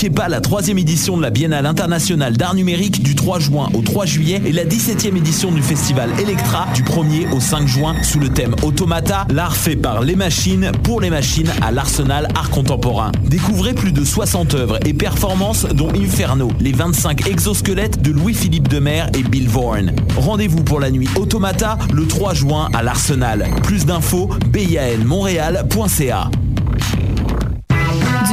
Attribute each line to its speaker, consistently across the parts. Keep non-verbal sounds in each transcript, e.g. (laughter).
Speaker 1: manquez pas la troisième édition de la Biennale internationale d'art numérique du 3 juin au 3 juillet et la 17e édition du festival Electra du 1er au 5 juin sous le thème Automata, l'art fait par les machines pour les machines à l'Arsenal Art Contemporain. Découvrez plus de 60 œuvres et performances dont Inferno, les 25 exosquelettes de Louis-Philippe Demer et Bill Vaughan. Rendez-vous pour la nuit Automata le 3 juin à l'Arsenal. Plus d'infos, bianmontréal.ca.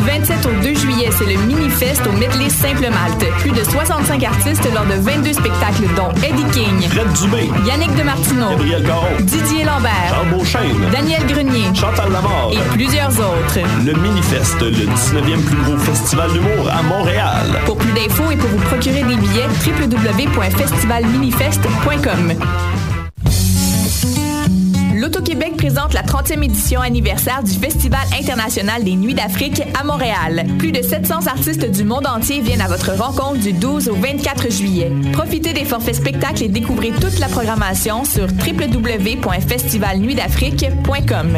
Speaker 2: Du 27 au 2 juillet, c'est le Mini-Fest au Medley Simple Malte. Plus de 65 artistes lors de 22 spectacles dont Eddie King,
Speaker 3: Fred Dubé,
Speaker 2: Yannick Demartino,
Speaker 3: Gabriel Caron,
Speaker 2: Didier Lambert,
Speaker 3: Charles Beauchesne,
Speaker 2: Daniel Grenier
Speaker 3: Chantal Lamar.
Speaker 2: et plusieurs autres.
Speaker 3: Le Minifest, le 19e plus gros festival d'humour à Montréal.
Speaker 2: Pour plus d'infos et pour vous procurer des billets, www.festivalminifest.com. L'Auto-Québec présente la 30e édition anniversaire du Festival international des Nuits d'Afrique à Montréal. Plus de 700 artistes du monde entier viennent à votre rencontre du 12 au 24 juillet. Profitez des forfaits spectacles et découvrez toute la programmation sur www.festivalnuitdafrique.com.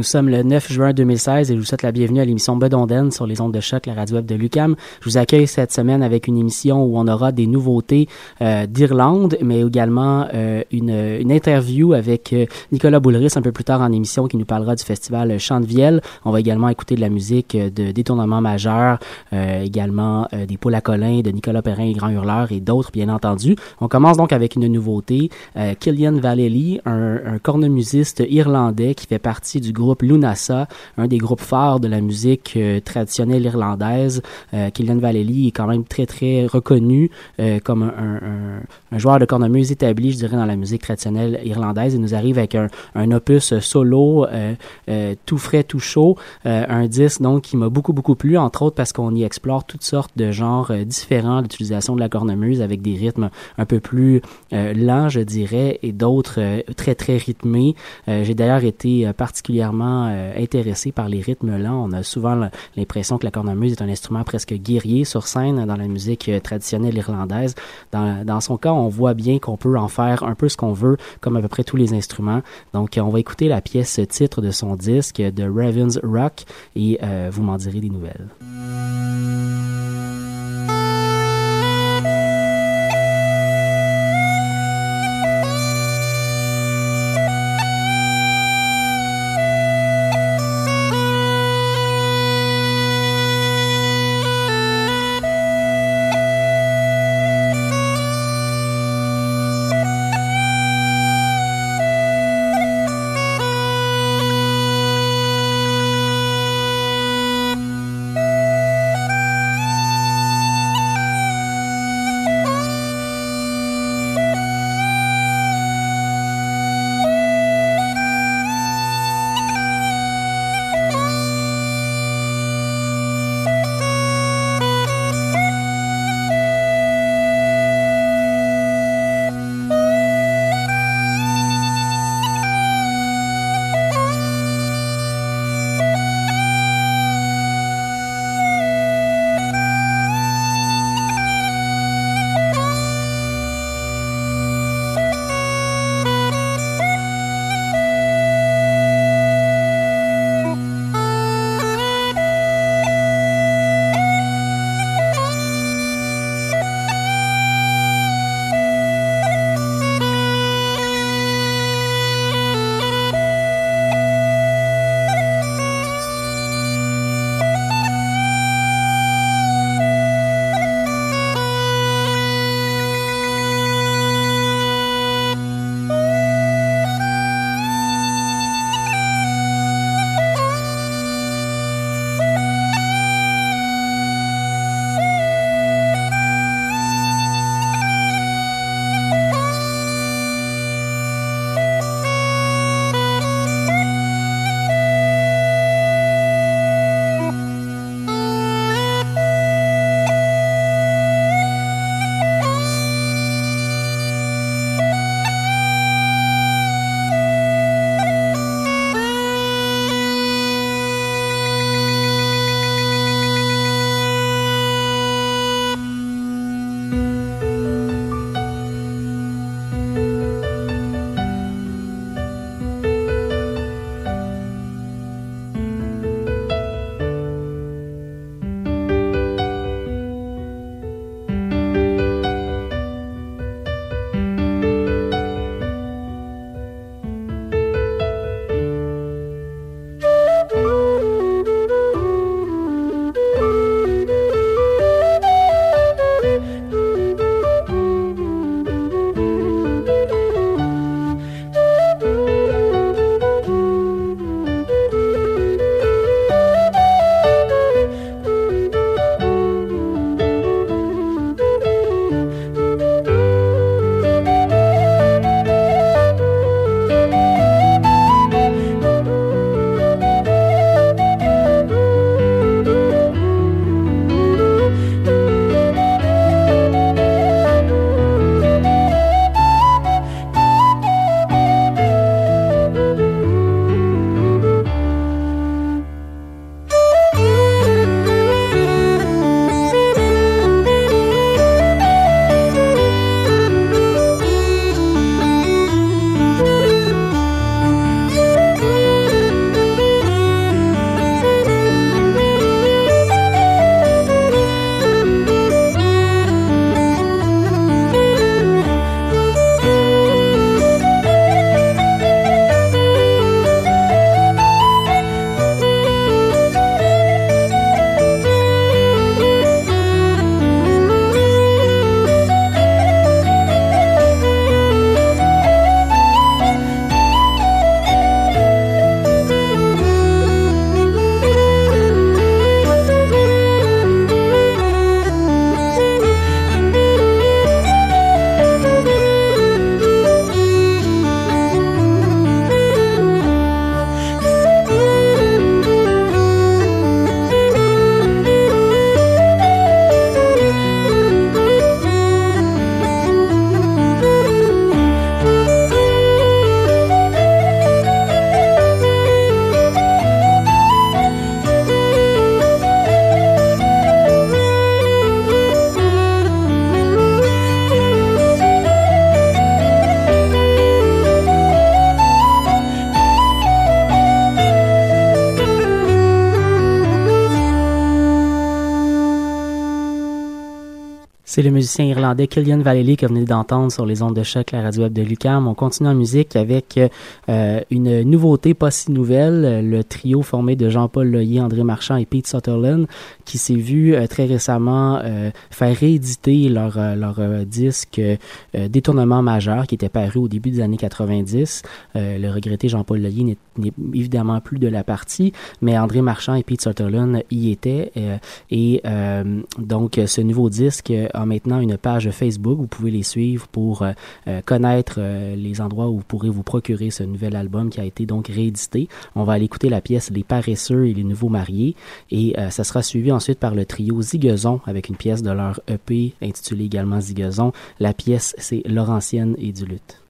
Speaker 4: Nous sommes le 9 juin 2016 et je vous souhaite la bienvenue à l'émission Bedonden sur les ondes de choc, la radio web de Lucam. Je vous accueille cette semaine avec une émission où on aura des nouveautés euh, d'Irlande, mais également euh, une, une interview avec euh, Nicolas Boulris un peu plus tard en émission qui nous parlera du festival Chant de Vielle. On va également écouter de la musique euh, de détournement majeur, euh, également euh, des poules à Colin, de Nicolas Perrin et Grand Hurleur et d'autres bien entendu. On commence donc avec une nouveauté, Killian Vallely, un, un cornemusiste irlandais qui fait partie du groupe Lunasa, un des groupes phares de la musique euh, traditionnelle irlandaise. Euh, Killian Vallely est quand même très très reconnu euh, comme un, un- joueur de cornemuse établi, je dirais, dans la musique traditionnelle irlandaise. Il nous arrive avec un, un opus solo tout frais, tout chaud, un disque donc qui m'a beaucoup beaucoup plu, entre autres parce qu'on y explore toutes sortes de genres différents d'utilisation de la cornemuse avec des rythmes un peu plus lents, je dirais, et d'autres très très rythmés. J'ai d'ailleurs été euh, euh, intéressé par les rythmes lents. On a souvent l'impression que la cornemuse est un instrument presque guerrier sur scène dans la musique euh, traditionnelle irlandaise. Dans, dans son cas, on voit bien qu'on peut en faire un peu ce qu'on veut, comme à peu près tous les instruments. Donc, on va écouter la pièce titre de son disque de Ravens Rock et euh, vous m'en direz des nouvelles. Le musicien irlandais Killian Vallely que vous venez d'entendre sur les ondes de choc, la radio web de Lucam. On continue en musique avec euh, une nouveauté pas si nouvelle, le trio formé de Jean-Paul Loyer, André Marchand et Pete Sutherland, qui s'est vu euh, très récemment euh, faire rééditer leur, leur disque Détournement majeur, qui était paru au début des années 90. le regretté Jean-Paul Loyer n'est évidemment plus de la partie, mais André Marchand et Pete Sutherland y étaient. et donc, ce nouveau disque maintenant une page Facebook. Vous pouvez les suivre pour euh, euh, connaître euh, les endroits où vous pourrez vous procurer ce nouvel album qui a été donc réédité. On va aller écouter la pièce Les paresseux et les nouveaux mariés et ça sera suivi ensuite par le trio Zigazon avec une pièce de leur EP intitulée également Zigazon. La pièce c'est Laurentienne et du lutte.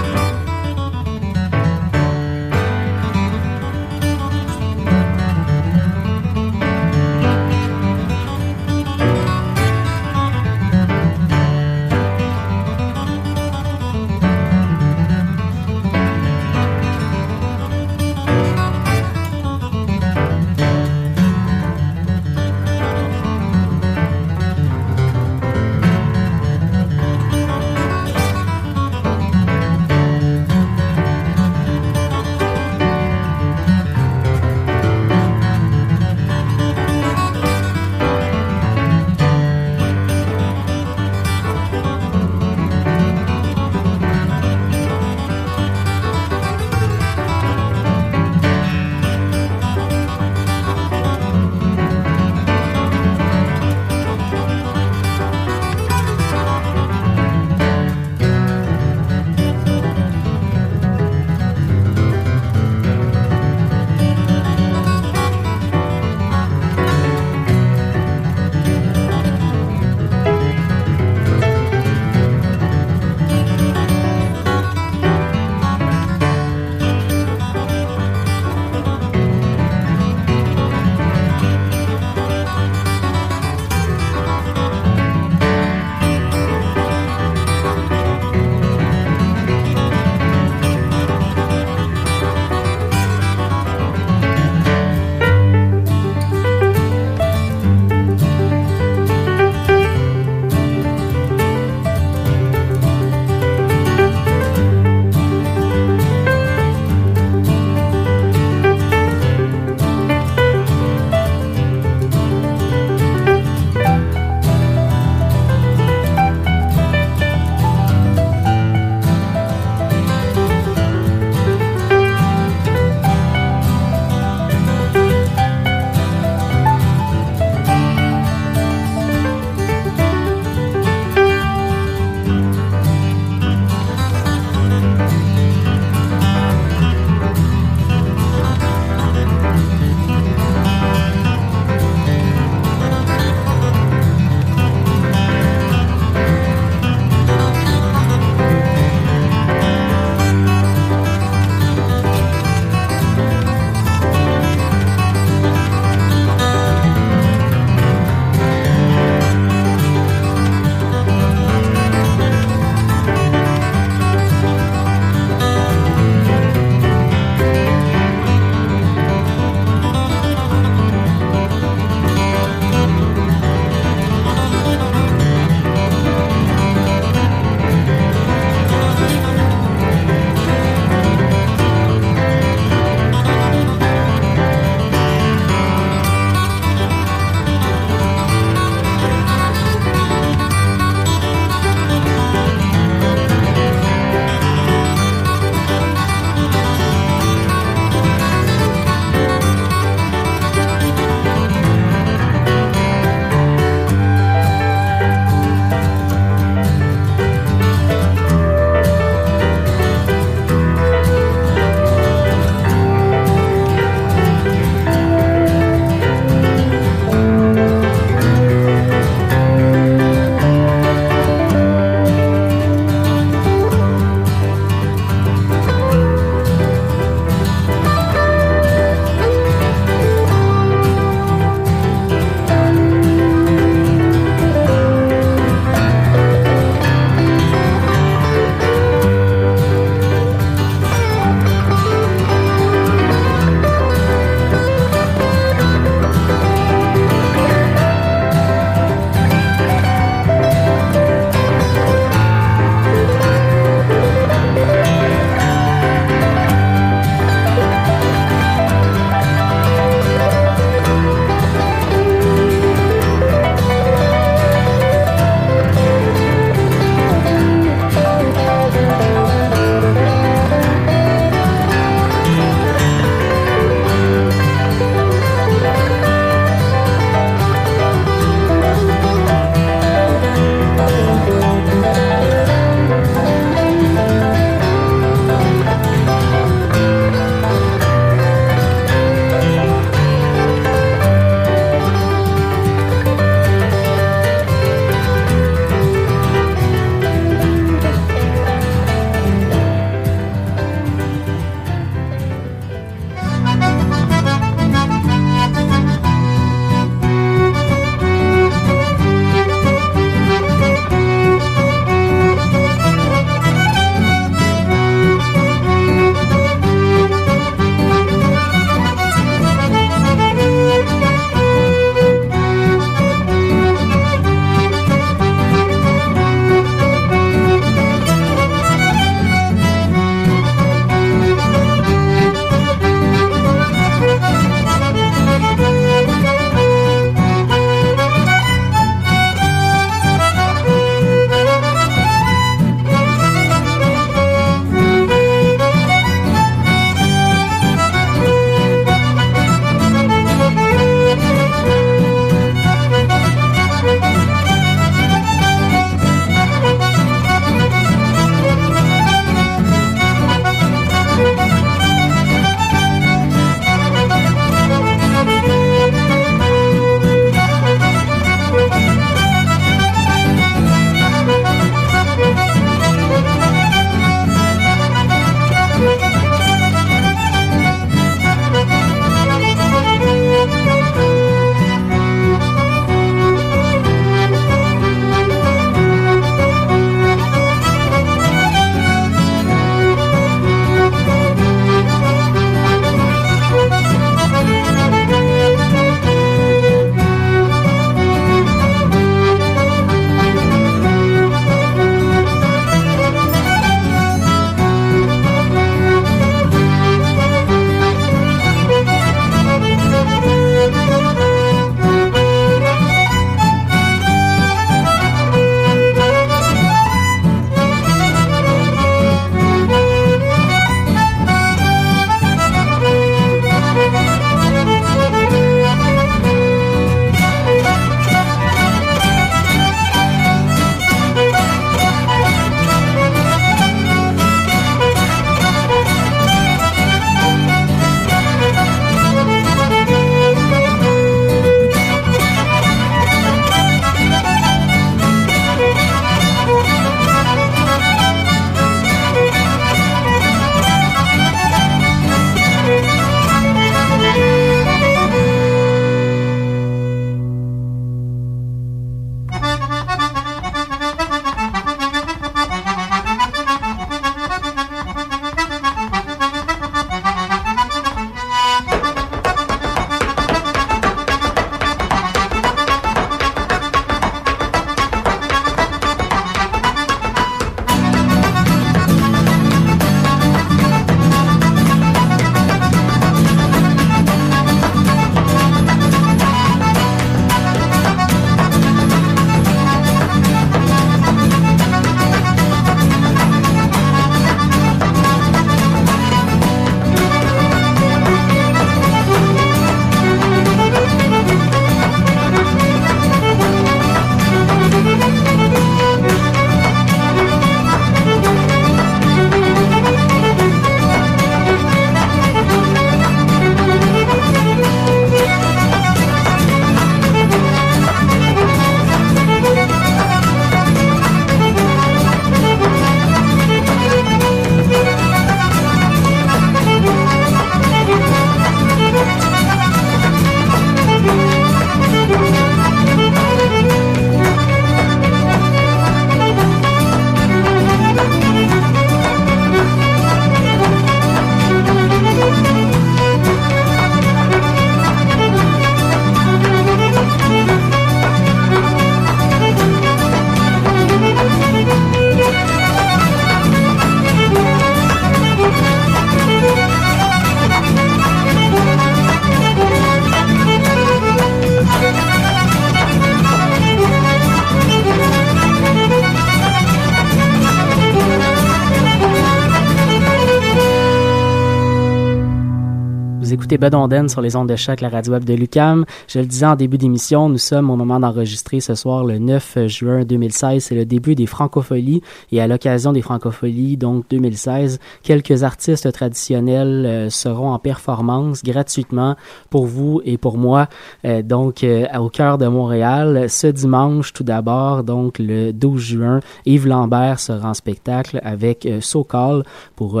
Speaker 4: Vous écoutez Bedonden sur les ondes de choc, la radio web de Lucam. Je le disais en début d'émission, nous sommes au moment d'enregistrer ce soir le 9 juin 2016. C'est le début des francopholies et à l'occasion des francopholies, donc 2016, quelques artistes traditionnels euh, seront en performance gratuitement pour vous et pour moi. Euh, donc euh, au cœur de Montréal, ce dimanche tout d'abord, donc le 12 juin, Yves Lambert sera en spectacle avec So Call pour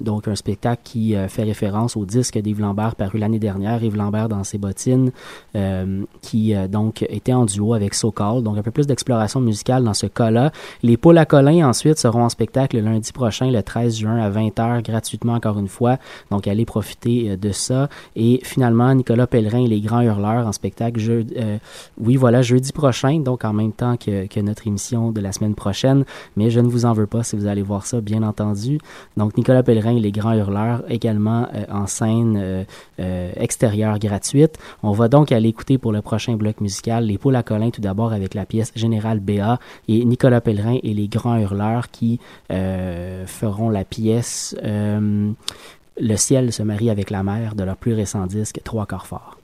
Speaker 4: donc un spectacle qui fait référence au disque d'Yves Lambert paru l'année dernière, Yves Lambert dans ses bottines, euh, qui euh, donc était en duo avec SoCal, donc un peu plus d'exploration musicale dans ce cas-là. Les Pauls à Colin ensuite seront en spectacle le lundi prochain, le 13 juin à 20h, gratuitement encore une fois, donc allez profiter euh, de ça. Et finalement, Nicolas Pellerin et les Grands Hurleurs en spectacle, jeudi, oui voilà, jeudi prochain, donc en même temps que, que notre émission de la semaine prochaine, mais je ne vous en veux pas si vous allez voir ça, bien entendu. Donc Nicolas Pellerin et les Grands Hurleurs également en scène euh, euh, extérieure gratuite. On va donc aller écouter pour le prochain bloc musical les Poules à Colin tout d'abord avec la pièce Général BA et Nicolas Pellerin et les Grands Hurleurs qui euh, feront la pièce Le ciel se marie avec la mer de leur plus récent disque Trois corps forts.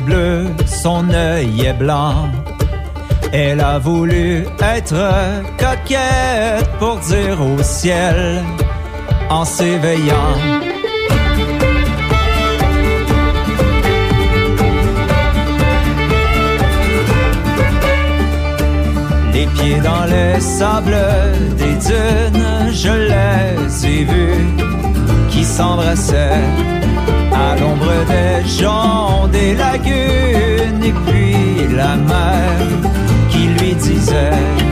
Speaker 5: Bleu, son œil est blanc. Elle a voulu être coquette pour dire au ciel en s'éveillant. Les pieds dans le sable des dunes, je les ai vus qui s'embrassaient à l'ombre des gens des lagunes et puis la mer qui lui disait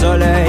Speaker 5: soleil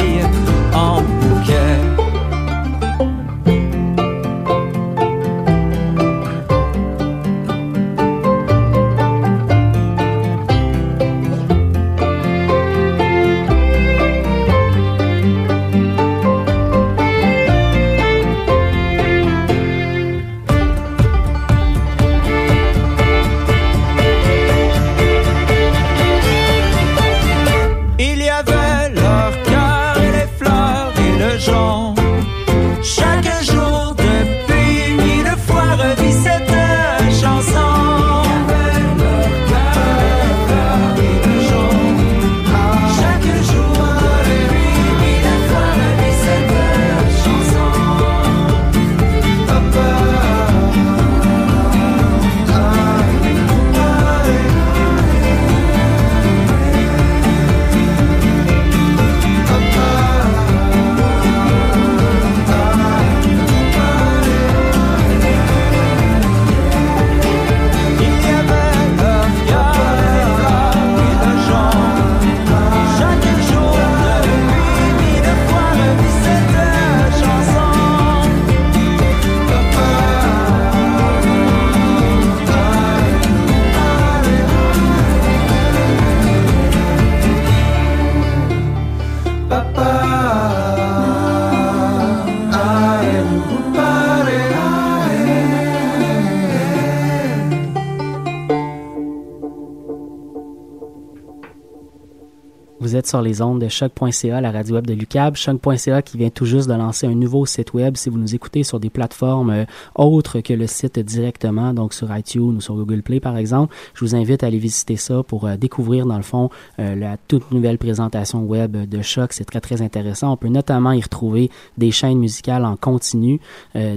Speaker 4: sur les ondes de choc.ca, la radio web de Lucab. Choc.ca qui vient tout juste de lancer un nouveau site web. Si vous nous écoutez sur des plateformes euh, autres que le site directement, donc sur iTunes ou sur Google Play par exemple, je vous invite à aller visiter ça pour euh, découvrir dans le fond euh, la toute nouvelle présentation web de Choc. C'est très très intéressant. On peut notamment y retrouver des chaînes musicales en continu.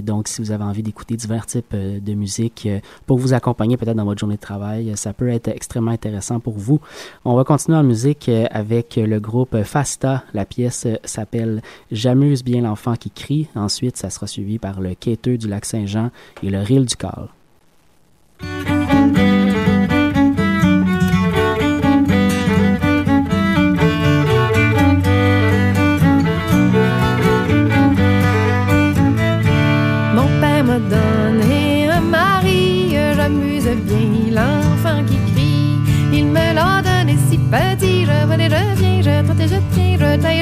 Speaker 4: Donc si vous avez envie d'écouter divers types de musique pour vous accompagner peut-être dans votre journée de travail, ça peut être extrêmement intéressant pour vous. On va continuer en musique avec le groupe Fasta. La pièce s'appelle J'amuse bien l'enfant qui crie. Ensuite, ça sera suivi par le quêteux du lac Saint-Jean et le ril du Cal.
Speaker 6: Mon père m'a donné un mari, j'amuse bien l'enfant qui crie. Il me l'a donné si petit,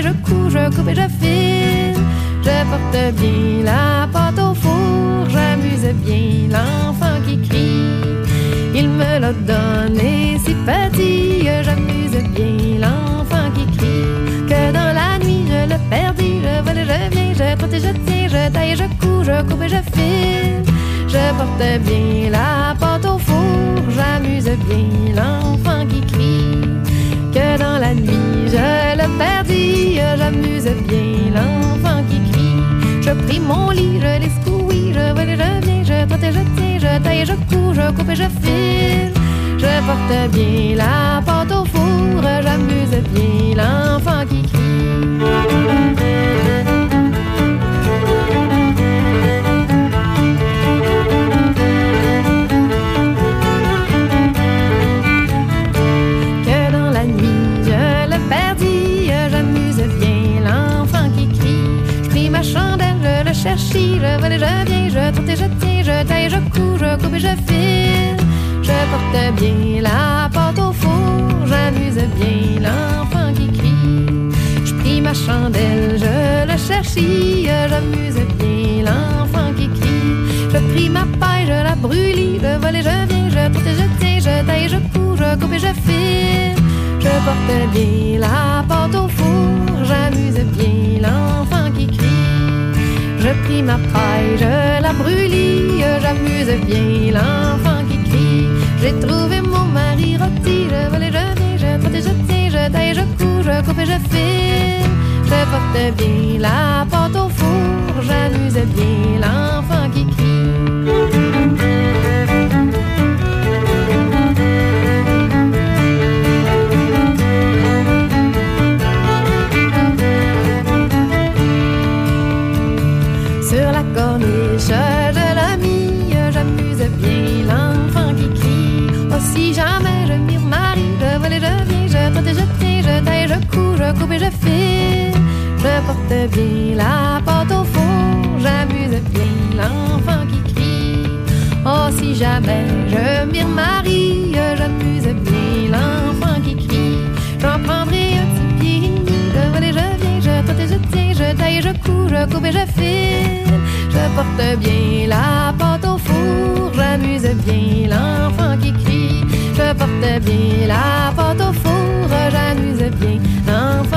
Speaker 6: je couds, je coupe et je file. Je porte bien la pâte au four, j'amuse bien l'enfant qui crie. Il me l'a donné si petit, j'amuse bien l'enfant qui crie. Que dans la nuit je le perdis, je vole et je viens, je trotte je tiens, je taille, je couds, je coupe et je file. Je porte bien la pâte au four, j'amuse bien l'enfant qui crie. Dans la nuit je le perdis, j'amuse bien l'enfant qui crie. Je pris mon lit, je l'escouis, je vole et je viens, je trotte et je tiens, je taille, je couds, je coupe et je file. Je porte bien la pâte au four, j'amuse bien l'enfant qui crie. je vole je viens, je trotte et je tiens, je taille, je couds, je coupe et je file. Je porte bien la porte au four, j'amuse bien l'enfant qui crie. Je prie ma chandelle, je le cherchis, j'amuse bien l'enfant qui crie. Je prie ma paille, je la brûlis, je vole je viens, je trotte et je tiens, je taille, je couds, je coupe et je file. Je porte bien la porte au four, j'amuse bien l'enfant je pris ma paille, je la brûlis, j'amuse bien l'enfant qui crie. J'ai trouvé mon mari rôti, je vole et je viens, je trotte et je tiens, je taille, je couds, je coupe et je file. Je porte bien la porte au four, j'amuse bien l'enfant qui Sur je file. Je porte bien la porte au four, j'amuse bien l'enfant qui crie. Je porte bien la porte au four, j'amuse bien l'enfant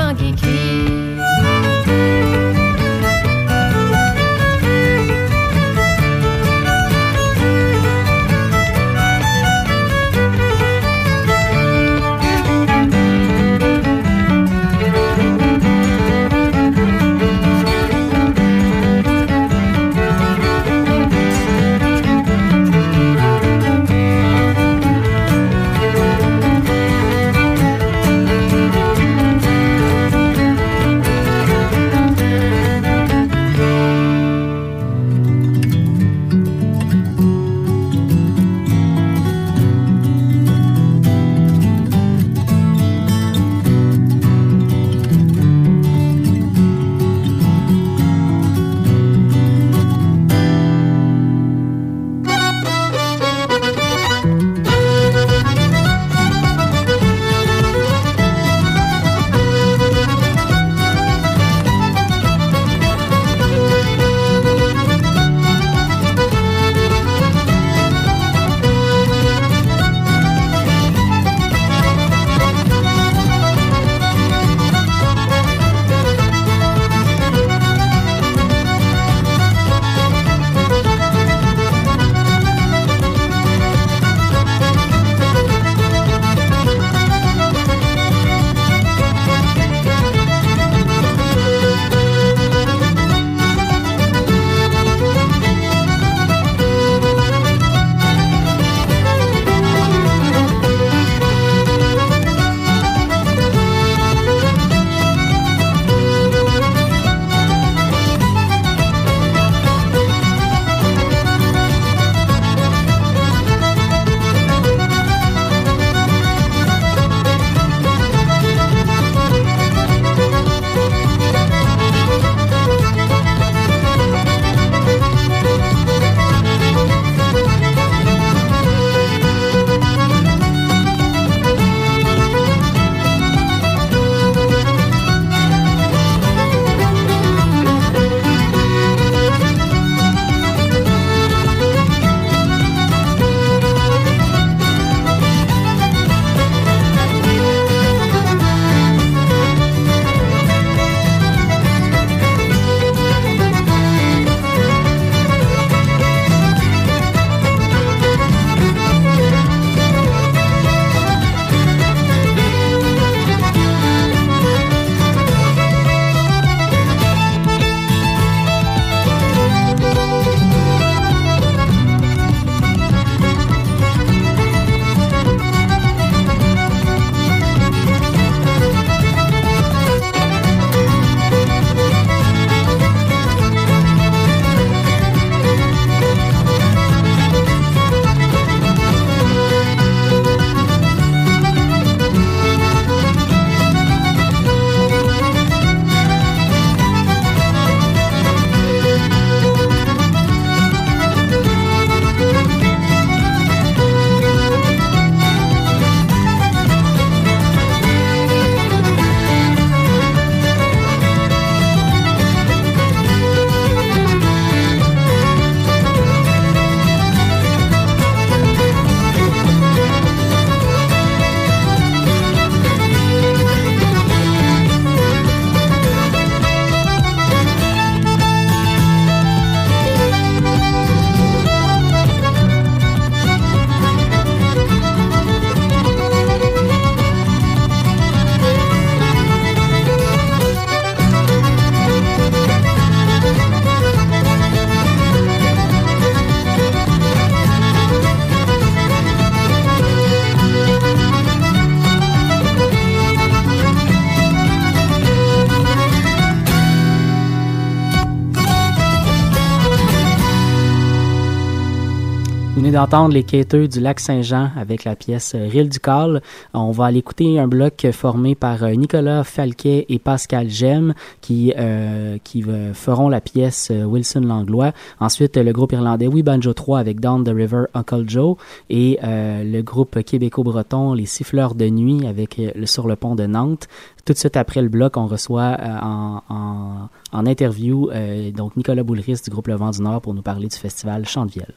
Speaker 7: d'entendre les quêteux du lac Saint-Jean avec la pièce euh, Rille du Cal. On va aller écouter un bloc formé par euh, Nicolas Falquet et Pascal Gem qui, euh, qui feront la pièce Wilson Langlois. Ensuite, le groupe irlandais We Banjo 3 avec Down the River Uncle Joe et le groupe québéco-breton Les Siffleurs de Nuit avec le Sur le pont de Nantes. Tout de suite après le bloc, on reçoit en, interview donc Nicolas Boulris du groupe Le Vent du Nord pour nous parler du festival Chant de Vielle.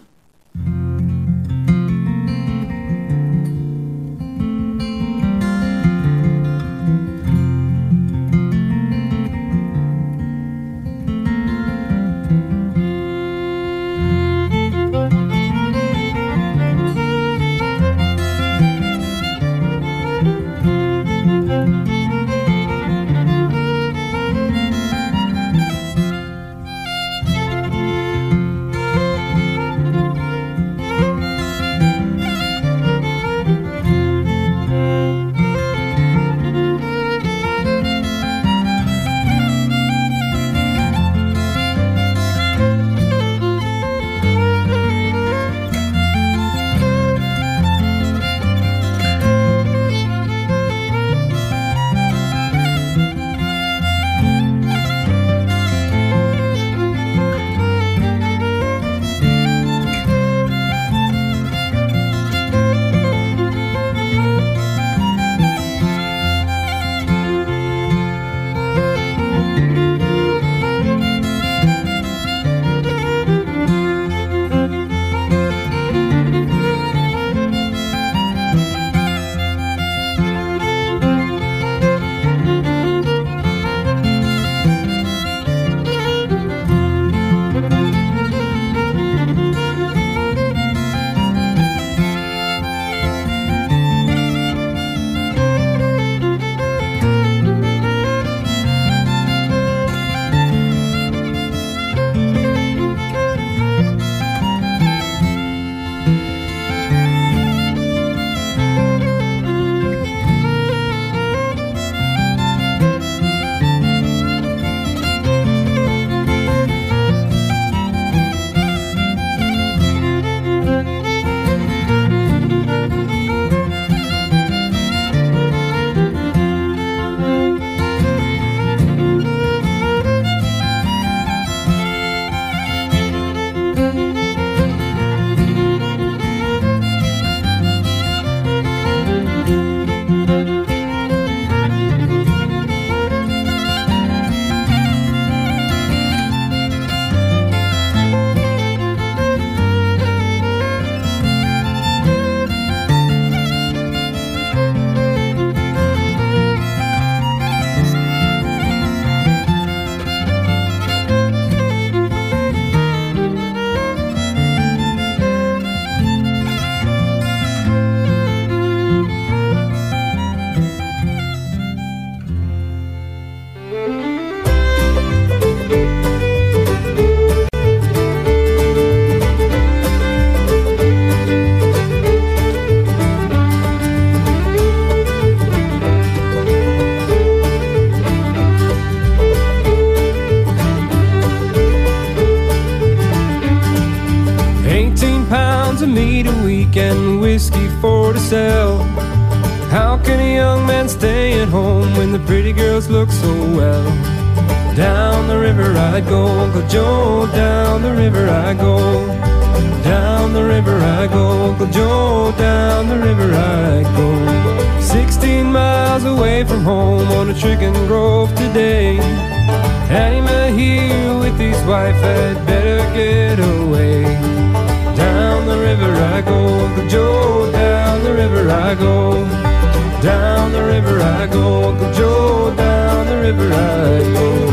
Speaker 7: Down the river I go, Uncle Joe, down the river I go.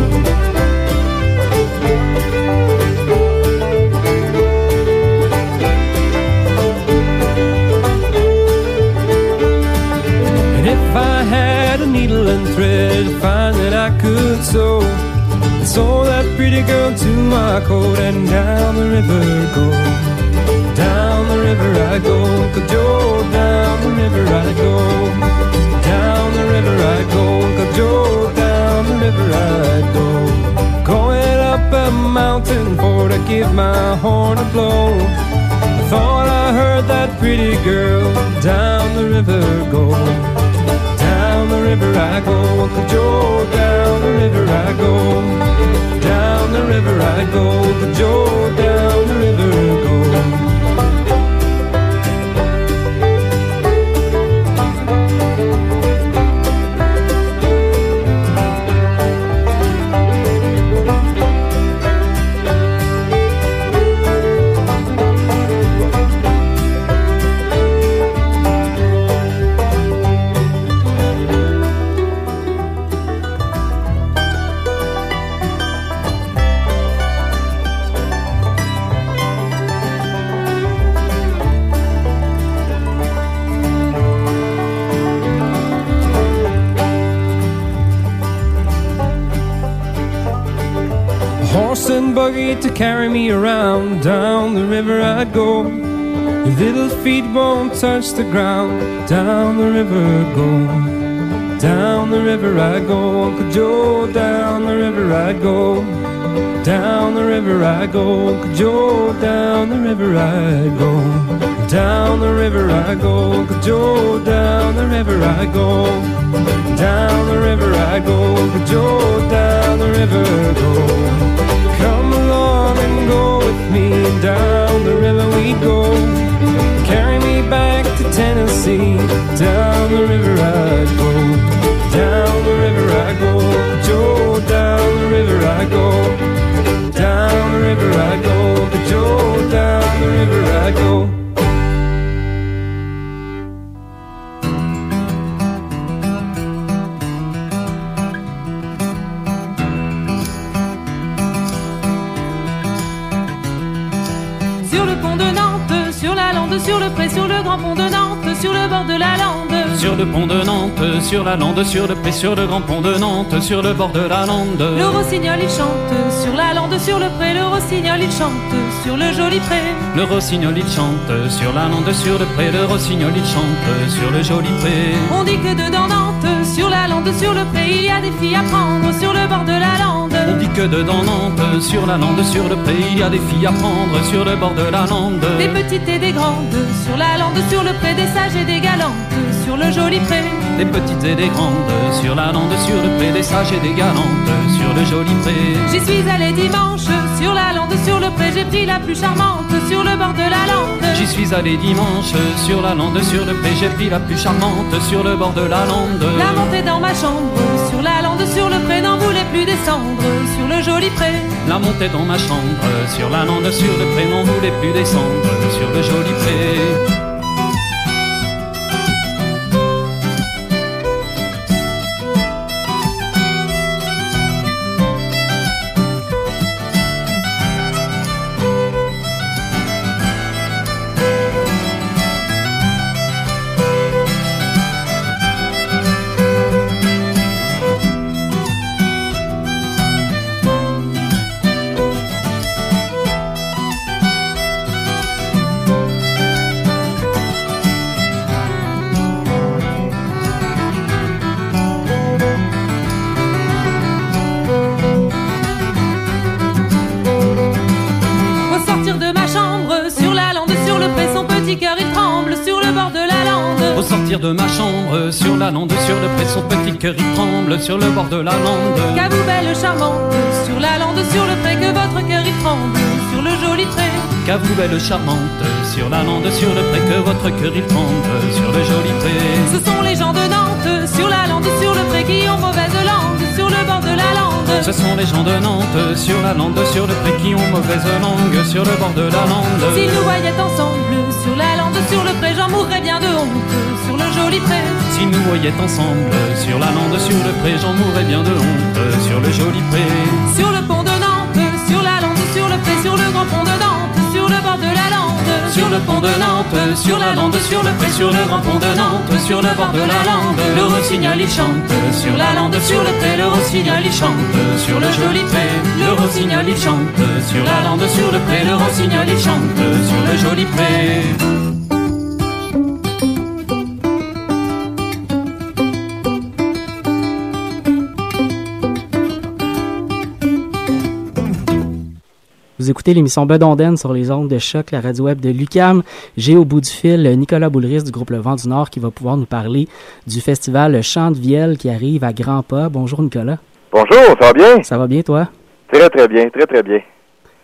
Speaker 7: and if I had a needle and thread to find that I could sew. I sew that pretty girl to my coat and down the river go. Down the river I go, Uncle Joe, down the river I go
Speaker 8: give my horn a blow. I thought I heard that
Speaker 7: pretty girl, down the river go. Down the river I go, Uncle Joe, down the river I go. Down the river I go, Uncle Joe, down the river go. Carry me around. Down the river I go. Your little feet won't touch the ground. Down the river I go. Down the river I go, Uncle Joe. Down the river I go. Down the river I go, Joe. Down the river I go. Down the river I go, Joe. Down the river I go. Down the river I go, Joe. Down the river go Come along and go with me down the river we go. Carry me back to Tennessee. Down the river I go. Down the river I go. Joe, down the river I go. I go. Joe, down the river I go.
Speaker 9: sur le pré, sur le grand pont de Nantes, sur le bord de la lande.
Speaker 10: Sur le pont de Nantes, sur la lande, sur le pré, sur le grand pont de Nantes, sur le bord de la lande.
Speaker 9: Le rossignol il chante, sur la lande, sur le pré, le rossignol il chante, sur le joli pré.
Speaker 10: Le rossignol il chante, sur la lande, sur le pré, le rossignol il chante, sur le joli pré.
Speaker 9: On dit que dedans Nantes, sur le pré, il y a des filles à prendre, sur le bord de la lande.
Speaker 10: On dit que dedans Nantes, sur la lande, sur le pré, il y a des filles à prendre, sur le bord de la lande.
Speaker 9: Des petites et des grandes sur la lande, sur le pré, des sages et des galantes, sur le joli pré.
Speaker 10: Des petites et des grandes, sur la lande, sur le pré, des sages et des galantes, sur le joli pré.
Speaker 9: J'y suis allé dimanche, sur la lande, sur le pré, j'ai pris la plus charmante, sur le bord de la lande.
Speaker 10: J'y suis allé dimanche, sur la lande, sur le pré, j'ai pris la plus charmante, sur le bord de la lande.
Speaker 9: La montée dans ma chambre, sur la lande, sur le pré, n'en voulait plus descendre, sur le joli pré.
Speaker 10: La montée dans ma chambre, sur la lande, sur le pré, n'en voulait plus descendre, sur le joli pré. Sur le bord de la lande.
Speaker 9: Qu'à vous belle charmante, sur la lande, sur le pré, que votre cœur il tremble, sur le joli pré.
Speaker 10: Qu'à vous belle charmante, sur la lande, sur le pré, que votre cœur il tremble, sur le joli pré.
Speaker 9: Ce sont les gens de Nantes, sur la lande, sur le pré, qui ont mauvaise langue, sur le bord de la lande.
Speaker 10: Ce sont les gens de Nantes, sur la lande, sur le pré, qui ont mauvaise langue, sur le bord de la lande.
Speaker 9: S'ils nous voyaient ensemble, sur la lande, sur le pré, j'en mourrais bien de honte, sur
Speaker 10: Si nous voyions ensemble, sur la lande, sur le pré, j'en mourrais bien de honte, sur le joli pré.
Speaker 9: Sur le pont de Nantes, sur la lande, sur le pré, sur le grand pont de Nantes, sur le bord de la lande.
Speaker 10: Sur le pont de Nantes, sur la lande, sur le pré, sur le grand pont de Nantes, sur le bord de la lande. Le rossignol il chante, sur la lande, sur le pré, le rossignol il chante, sur le joli pré. Le rossignol il chante, sur la lande, sur le pré, le rossignol il chante, sur le joli pré.
Speaker 4: Vous écoutez l'émission Bedonden sur les ondes de choc, la radio web de Lucam. J'ai au bout du fil Nicolas Boulris du groupe Le Vent du Nord qui va pouvoir nous parler du festival Chant de Vielle qui arrive à grands pas. Bonjour Nicolas.
Speaker 11: Bonjour, ça va bien?
Speaker 4: Ça va bien toi?
Speaker 11: Très très bien, très très bien.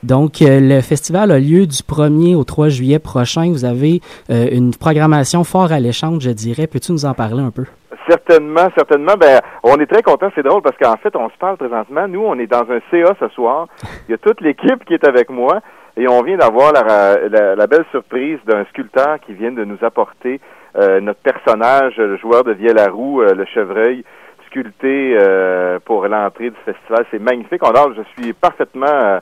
Speaker 4: Donc, euh, le festival a lieu du 1er au 3 juillet prochain. Vous avez euh, une programmation fort alléchante, je dirais. Peux-tu nous en parler un peu?
Speaker 11: Certainement, certainement. Ben, on est très content. C'est drôle parce qu'en fait, on se parle présentement. Nous, on est dans un CA ce soir. Il y a toute l'équipe qui est avec moi et on vient d'avoir la, la, belle surprise d'un sculpteur qui vient de nous apporter euh, notre personnage, le joueur de Vielle à roue, le chevreuil, sculpté pour l'entrée du festival. C'est magnifique. On, je suis parfaitement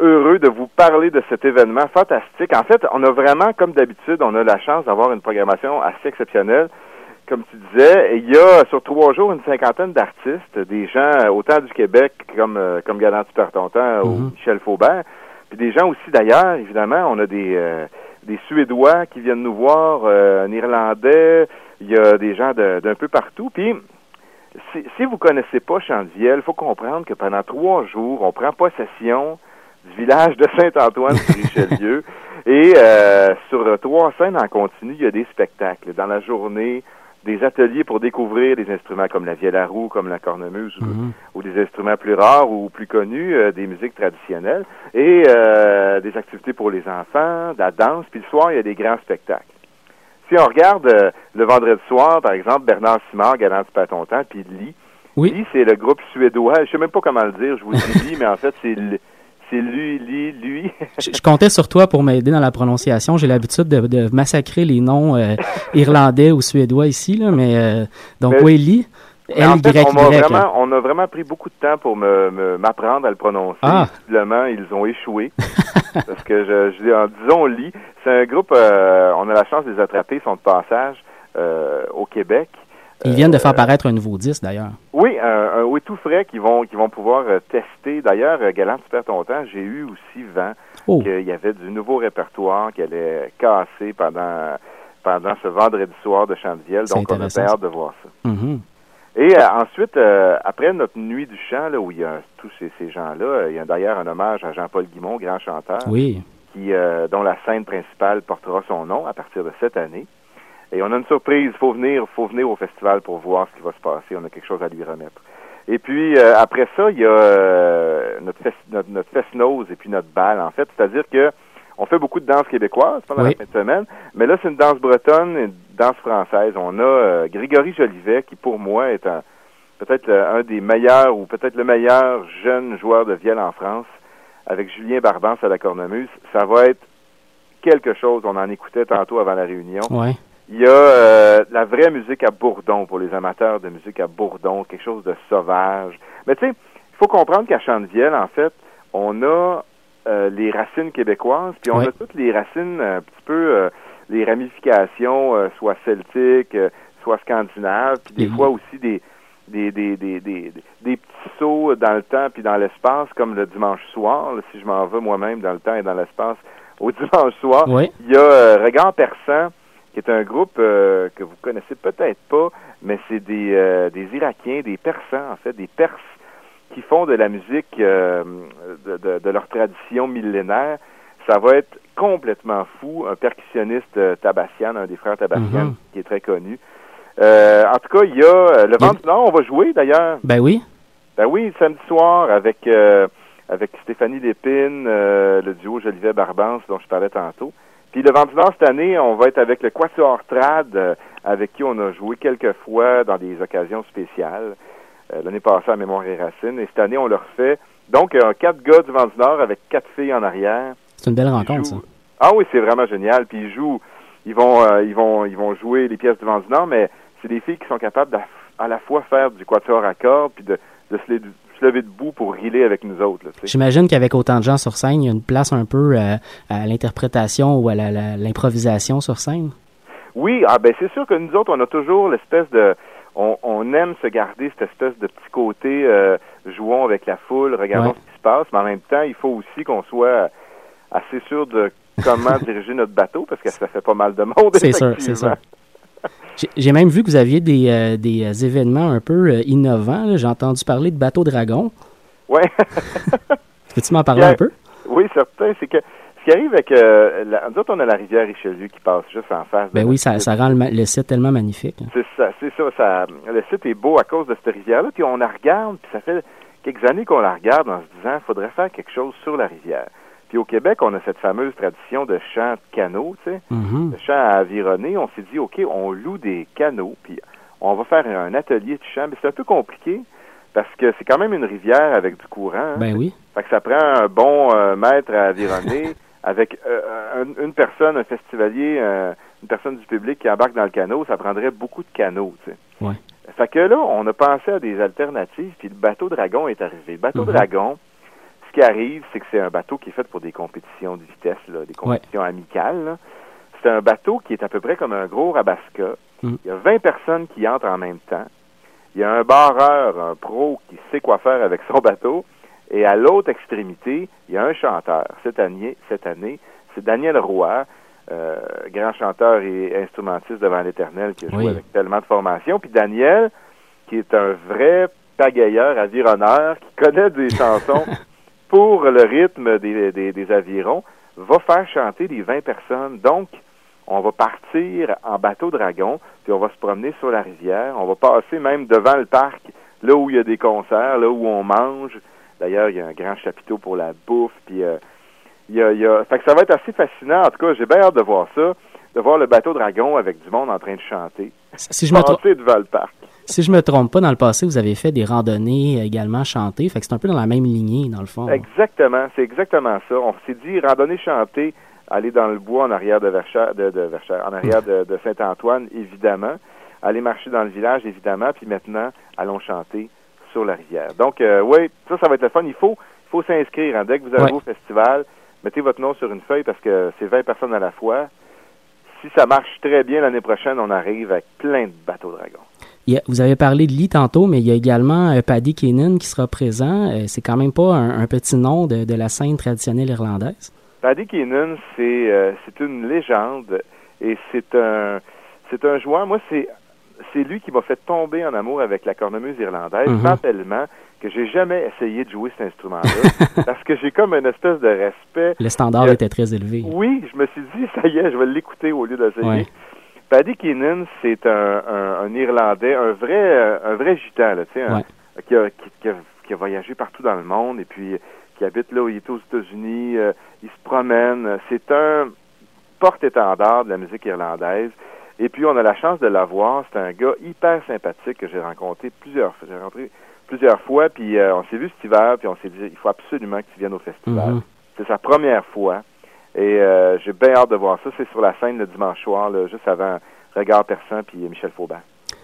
Speaker 11: heureux de vous parler de cet événement fantastique. En fait, on a vraiment, comme d'habitude, on a la chance d'avoir une programmation assez exceptionnelle. Comme tu disais, il y a sur trois jours une cinquantaine d'artistes, des gens euh, autant du Québec comme euh, comme Galant ou mhm. Michel Faubert, puis des gens aussi d'ailleurs, évidemment, on a des euh, des Suédois qui viennent nous voir, un Irlandais, il y a des gens d'un peu partout. Puis si, si vous connaissez pas Chandiel, il faut comprendre que pendant trois jours, on prend possession du village de Saint-Antoine sur (laughs) Richelieu. Et euh, sur trois scènes en continu, il y a des spectacles. Dans la journée, des ateliers pour découvrir des instruments comme la vielle à roue, comme la cornemuse, ou, mhm. des instruments plus rares ou plus connus, euh, des musiques traditionnelles, et euh, des activités pour les enfants, de la danse, puis le soir, il y a des grands spectacles. Si on regarde le vendredi soir, par exemple, Bernard Simard, Galant Patontan, puis Lee,
Speaker 4: oui.
Speaker 11: Lee, c'est le groupe suédois, je sais même pas comment le dire, je vous dis Lee, (laughs) mais en fait, c'est c'est lui, lui, lui.
Speaker 4: je, comptais sur toi pour m'aider dans la prononciation. J'ai l'habitude de, massacrer les noms euh, (laughs) irlandais ou suédois ici, là, mais euh, donc oui, Lee.
Speaker 11: En fait, on, a vraiment, on a vraiment pris beaucoup de temps pour me, m'apprendre à le prononcer. Ah. Ils ont échoué. (laughs) parce que, je, je, disons, Lee, c'est un groupe, euh, on a la chance de les attraper, ils sont de passage au Québec.
Speaker 4: Ils viennent de faire euh, paraître un nouveau disque, d'ailleurs.
Speaker 11: Oui, un, oui tout frais qu'ils vont, qu'ils vont pouvoir euh, tester. D'ailleurs, euh, Galant Super Tontant, j'ai eu aussi vent oh. qu'il y avait du nouveau répertoire qui allait casser pendant, pendant ce vendredi soir de Chandiel. Donc, on a hâte de voir ça.
Speaker 4: Mm-hmm.
Speaker 11: Et ensuite, après notre nuit du chant, là, où il y a tous ces, ces gens-là, il y a d'ailleurs un hommage à Jean-Paul Guimont, grand chanteur,
Speaker 4: oui.
Speaker 11: qui, dont la scène principale portera son nom à partir de cette année. Et on a une surprise. Faut venir, faut venir au festival pour voir ce qui va se passer. On a quelque chose à lui remettre. Et puis euh, après ça, il y a euh, notre, fest, notre, fest-nose et puis notre bal. En fait, c'est-à-dire que on fait beaucoup de danse québécoise pendant la fin de semaine, mais là c'est une danse bretonne, une danse française. On a euh, Grégory Jolivet qui pour moi est un peut-être un des meilleurs ou peut-être le meilleur jeune joueur de vielle en France avec Julien Barbance à la cornemuse. Ça va être quelque chose. On en écoutait tantôt avant la réunion.
Speaker 4: Ouais.
Speaker 11: Il y a euh, la vraie musique à Bourdon pour les amateurs de musique à Bourdon, quelque chose de sauvage. Mais tu sais, il faut comprendre qu'à Chandevielle, en fait, on a euh, les racines québécoises, puis on a toutes les racines un petit peu euh, les ramifications, soit celtiques, soit scandinaves, puis des fois aussi des des, des, des, des, des petits sauts dans le temps puis dans l'espace, comme le dimanche soir, si je m'en veux moi-même dans le temps et dans l'espace, au (laughs) dimanche soir. Il y a Regard perçant qui est un groupe euh, que vous connaissez peut-être pas, mais c'est des, euh, des Irakiens, des Persans, en fait, des Perses qui font de la musique euh, de, de, leur tradition millénaire. Ça va être complètement fou. Un percussionniste Tabassian, un des frères Tabassian, mhm. qui est très connu. en tout cas, il y a le ventre nord, on va jouer d'ailleurs.
Speaker 4: Ben oui.
Speaker 11: Ben oui, samedi soir avec avec Stéphanie Lépine, le duo Jolivet Barbance dont je parlais tantôt. Puis le Nord, cette année, on va être avec le Quatuor Trad, euh, avec qui on a joué quelques fois dans des occasions spéciales. Euh, l'année passée à Mémoire et Racines. Et cette année, on leur fait donc euh, quatre gars du Vent Nord avec quatre filles en arrière.
Speaker 4: C'est une belle rencontre, ça.
Speaker 11: Ah oui, c'est vraiment génial. Puis ils jouent, ils vont, ils vont, ils vont jouer les pièces du Vent Nord, mais c'est des filles qui sont capables à la fois faire du quatuor à cordes puis de, de se, lever debout pour riler avec nous autres.
Speaker 4: J'imagine qu'avec autant de gens sur scène, il y a une place un peu euh, à, l'interprétation ou à l'improvisation sur scène.
Speaker 11: Oui, ah ben c'est sûr que nous autres, on a toujours l'espèce de on, aime se garder cette espèce de petit côté euh, jouons avec la foule, regardons ce qui se passe, mais en même temps, il faut aussi qu'on soit assez sûr de comment (laughs) diriger notre bateau parce que ça fait pas mal de monde.
Speaker 4: C'est sûr, c'est sûr. J'ai même vu que vous aviez des, euh, des euh, événements un peu euh, innovants. J'ai entendu parler de bateau dragon.
Speaker 11: Oui. (laughs)
Speaker 4: Peux-tu m'en parler un peu?
Speaker 11: Oui, certain. C'est que ce qui arrive avec... Euh, la, nous autres, on a la rivière Richelieu qui passe juste en face.
Speaker 4: Ben oui, ça, rend le, site tellement magnifique. hein.
Speaker 11: C'est ça, c'est ça, ça. Le site est beau à cause de cette rivière-là, puis on la regarde, puis ça fait quelques années qu'on la regarde en se disant, il faudrait faire quelque chose sur la rivière. Puis au Québec, on a cette fameuse tradition de chant de canot, tu sais,
Speaker 4: Mhm.
Speaker 11: de chant à avironner. On s'est dit, OK, on loue des canots, puis on va faire un atelier de chant. Mais c'est un peu compliqué, parce que c'est quand même une rivière avec du courant. hein.
Speaker 4: Ben oui.
Speaker 11: Fait que ça prend un bon euh, maître à avironner (laughs) avec euh, un- une personne, un festivalier, euh, une personne du public qui embarque dans le canot. Ça prendrait beaucoup de canots, tu sais.
Speaker 4: Ouais.
Speaker 11: Fait que là, on a pensé à des alternatives, puis le bateau Dragon est arrivé. Le bateau
Speaker 4: Mhm.
Speaker 11: Dragon, ce qui arrive, c'est que c'est un bateau qui est fait pour des compétitions de vitesse, là, des compétitions amicales. C'est un bateau qui est à peu près comme un gros rabasca.
Speaker 4: Mhm.
Speaker 11: Il y a 20 personnes qui entrent en même temps. Il y a un barreur, un pro, qui sait quoi faire avec son bateau. Et à l'autre extrémité, il y a un chanteur. Cette année, cette année c'est Daniel Roy, euh, grand chanteur et instrumentiste devant l'Éternel, qui a joué
Speaker 4: Oui.
Speaker 11: avec tellement de formations. Puis Daniel, qui est un vrai pagayeur, avironneur, qui connaît des (laughs) chansons pour le rythme des, des, des avirons, va faire chanter les 20 personnes. Donc, on va partir en bateau dragon, puis on va se promener sur la rivière. On va passer même devant le parc, là où il y a des concerts, là où on mange. D'ailleurs, il y a un grand chapiteau pour la bouffe, puis euh, il y a, il y a... Fait que ça va être assez fascinant. En tout cas, j'ai bien hâte de voir ça, de voir le bateau dragon avec du monde en train de chanter.
Speaker 4: Si je me
Speaker 11: devant le parc.
Speaker 4: Si je me trompe pas, dans le passé, vous avez fait des randonnées euh, également chantées. Fait que c'est un peu dans la même lignée, dans le fond.
Speaker 11: Exactement, c'est exactement ça. On s'est dit randonnée chantée, aller dans le bois en arrière de Verchères, de, de Verchères, en arrière de, de Saint-Antoine, évidemment. Aller marcher dans le village, évidemment. Puis maintenant, allons chanter sur la rivière. Donc, euh, oui, ça, ça va être le fun. Il faut, faut s'inscrire. hein. Dès que vous arrivez
Speaker 4: Ouais.
Speaker 11: au festival, mettez votre nom sur une feuille parce que c'est 20 personnes à la fois. Si ça marche très bien l'année prochaine, on arrive avec plein de bateaux dragons.
Speaker 4: Il y a- vous avez parlé de Lee tantôt, mais il y a également euh, Paddy Keenan qui sera présent. Euh, c'est quand même pas un, un petit nom de, de la scène traditionnelle irlandaise.
Speaker 11: Paddy Keenan, c'est euh, c'est une légende et c'est un c'est un joueur. Moi, c'est c'est lui qui m'a fait tomber en amour avec la cornemuse irlandaise,
Speaker 4: Mhm.
Speaker 11: tant tellement que j'ai jamais essayé de jouer cet instrument-là (laughs) parce que j'ai comme une espèce de respect.
Speaker 4: Le standard
Speaker 11: Euh,
Speaker 4: était très élevé.
Speaker 11: Oui, je me suis dit ça y est, je vais l'écouter au lieu d'essayer.
Speaker 4: Ouais.
Speaker 11: Paddy Keenan, c'est un, un, un Irlandais, un vrai euh, un vrai gitan, là, un- qui, a, qui, qui a, qui a voyagé partout dans le monde et puis euh, qui habite là où il est aux États-Unis. euh, il se promène. C'est un porte-étendard de la musique irlandaise. Et puis, on a la chance de l'avoir. C'est un gars hyper sympathique que j'ai rencontré plusieurs fois. J'ai rencontré plusieurs fois, puis euh, on s'est vu cet hiver, puis on s'est dit, il faut absolument que tu viennes au festival.
Speaker 4: Mhm.
Speaker 11: C'est sa première fois. Et euh, j'ai bien hâte de voir ça. C'est sur la scène le dimanche soir, là, juste avant Regard Persan puis Michel Faubin.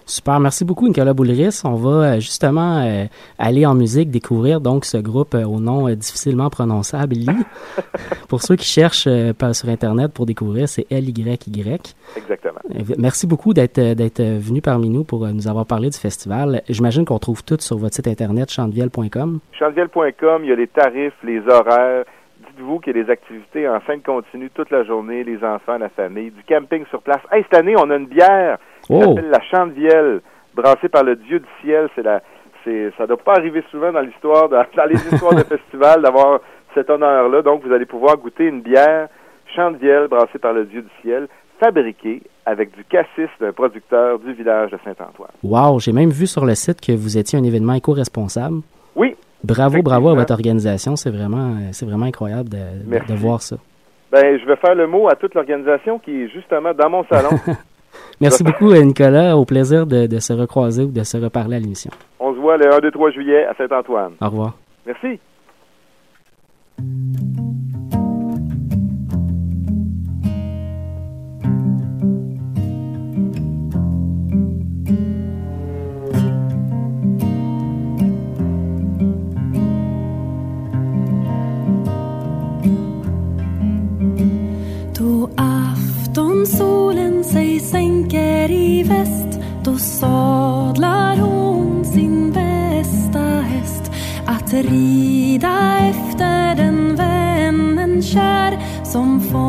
Speaker 4: Super, merci beaucoup Nicolas Boulris. On va euh, justement euh, aller en musique découvrir donc ce groupe euh, au nom euh, difficilement prononçable, Lee. (laughs) pour ceux qui cherchent sur Internet pour découvrir, c'est L-Y-Y.
Speaker 11: Exactement.
Speaker 4: Euh, Merci beaucoup d'être d'être venu parmi nous pour nous avoir parlé du festival. J'imagine qu'on trouve tout sur votre site internet chantevielle.com.
Speaker 11: Chantevielle.com, il y a les tarifs, les horaires. Dites-vous qu'il y a des activités en scène continue toute la journée, les enfants, la famille, du camping sur place. Hey, cette année, on a une bière qui
Speaker 4: Oh!
Speaker 11: s'appelle la Chantevielle, brassée par le Dieu du ciel. C'est la, c'est, ça doit pas arriver souvent dans l'histoire, dans, dans les histoires de (laughs) festival, d'avoir cet honneur-là. Donc, vous allez pouvoir goûter une bière Chantevielle, brassée par le Dieu du ciel, fabriquée avec du cassis d'un producteur du village de Saint-Antoine.
Speaker 4: Wow, j'ai même vu sur le site que vous étiez un événement éco-responsable.
Speaker 11: Oui.
Speaker 4: Bravo, bravo à votre organisation. C'est vraiment, c'est vraiment incroyable de, voir ça.
Speaker 11: Ben, je vais faire le mot à toute l'organisation qui est justement dans mon salon. (laughs)
Speaker 4: Merci (laughs) beaucoup, Nicolas. Au plaisir de, de se recroiser ou de se reparler à l'émission.
Speaker 11: On se voit le 1, 2, 3 juillet à Saint-Antoine.
Speaker 4: Au revoir.
Speaker 11: Merci.
Speaker 12: Rida efter den vännen kär Som
Speaker 6: får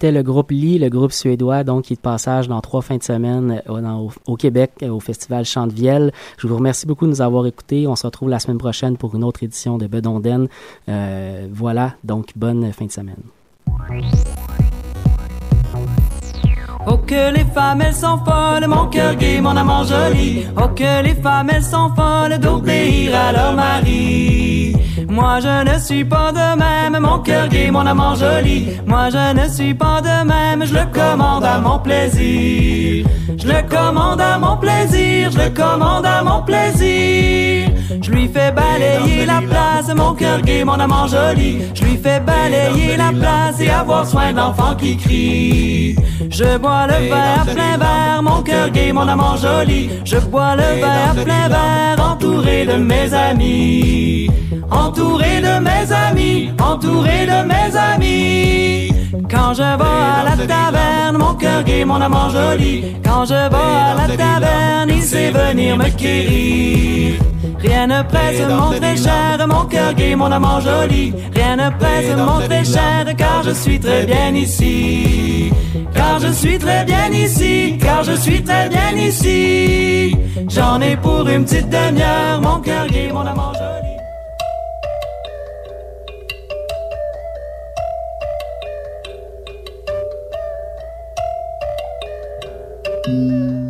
Speaker 4: C'était le groupe Lee, le groupe suédois, donc qui est de passage dans trois fins de semaine euh, au, Québec, euh, au festival Chant de. Je vous remercie beaucoup de nous avoir écoutés. On se retrouve la semaine prochaine pour une autre édition de Bedonden. Euh, voilà, donc bonne fin de semaine.
Speaker 5: Oh que les femmes elles sont folles, mon cœur gai, mon amant joli. Oh que les femmes elles sont folles d'obéir à leur mari. Moi je ne suis pas de même, mon cœur gai, mon amant joli. Moi je ne suis pas de même, je le commande à mon plaisir. Je le commande à mon plaisir, je le commande à mon plaisir. Je lui fais balayer la place, mon cœur gai, mon amant joli. Je lui fais balayer la place et avoir soin de l'enfant qui crie. Je bois le verre à plein verre, mon cœur gai, mon amant joli. Je bois le verre à plein verre, entouré de mes amis. Entouré de mes amis, entouré de mes amis. Quand je vais à la taverne, mon cœur gai, mon amant joli. Quand je vais à la taverne, il sait venir me quérir. Rien ne presse mon très cher, mon cœur gai, mon amant joli. Rien ne presse mon très cher, car je suis très bien ici. Car je suis très bien ici, car je suis très bien ici. J'en ai pour une petite demi-heure, mon cœur gai, mon amant joli.
Speaker 6: Thank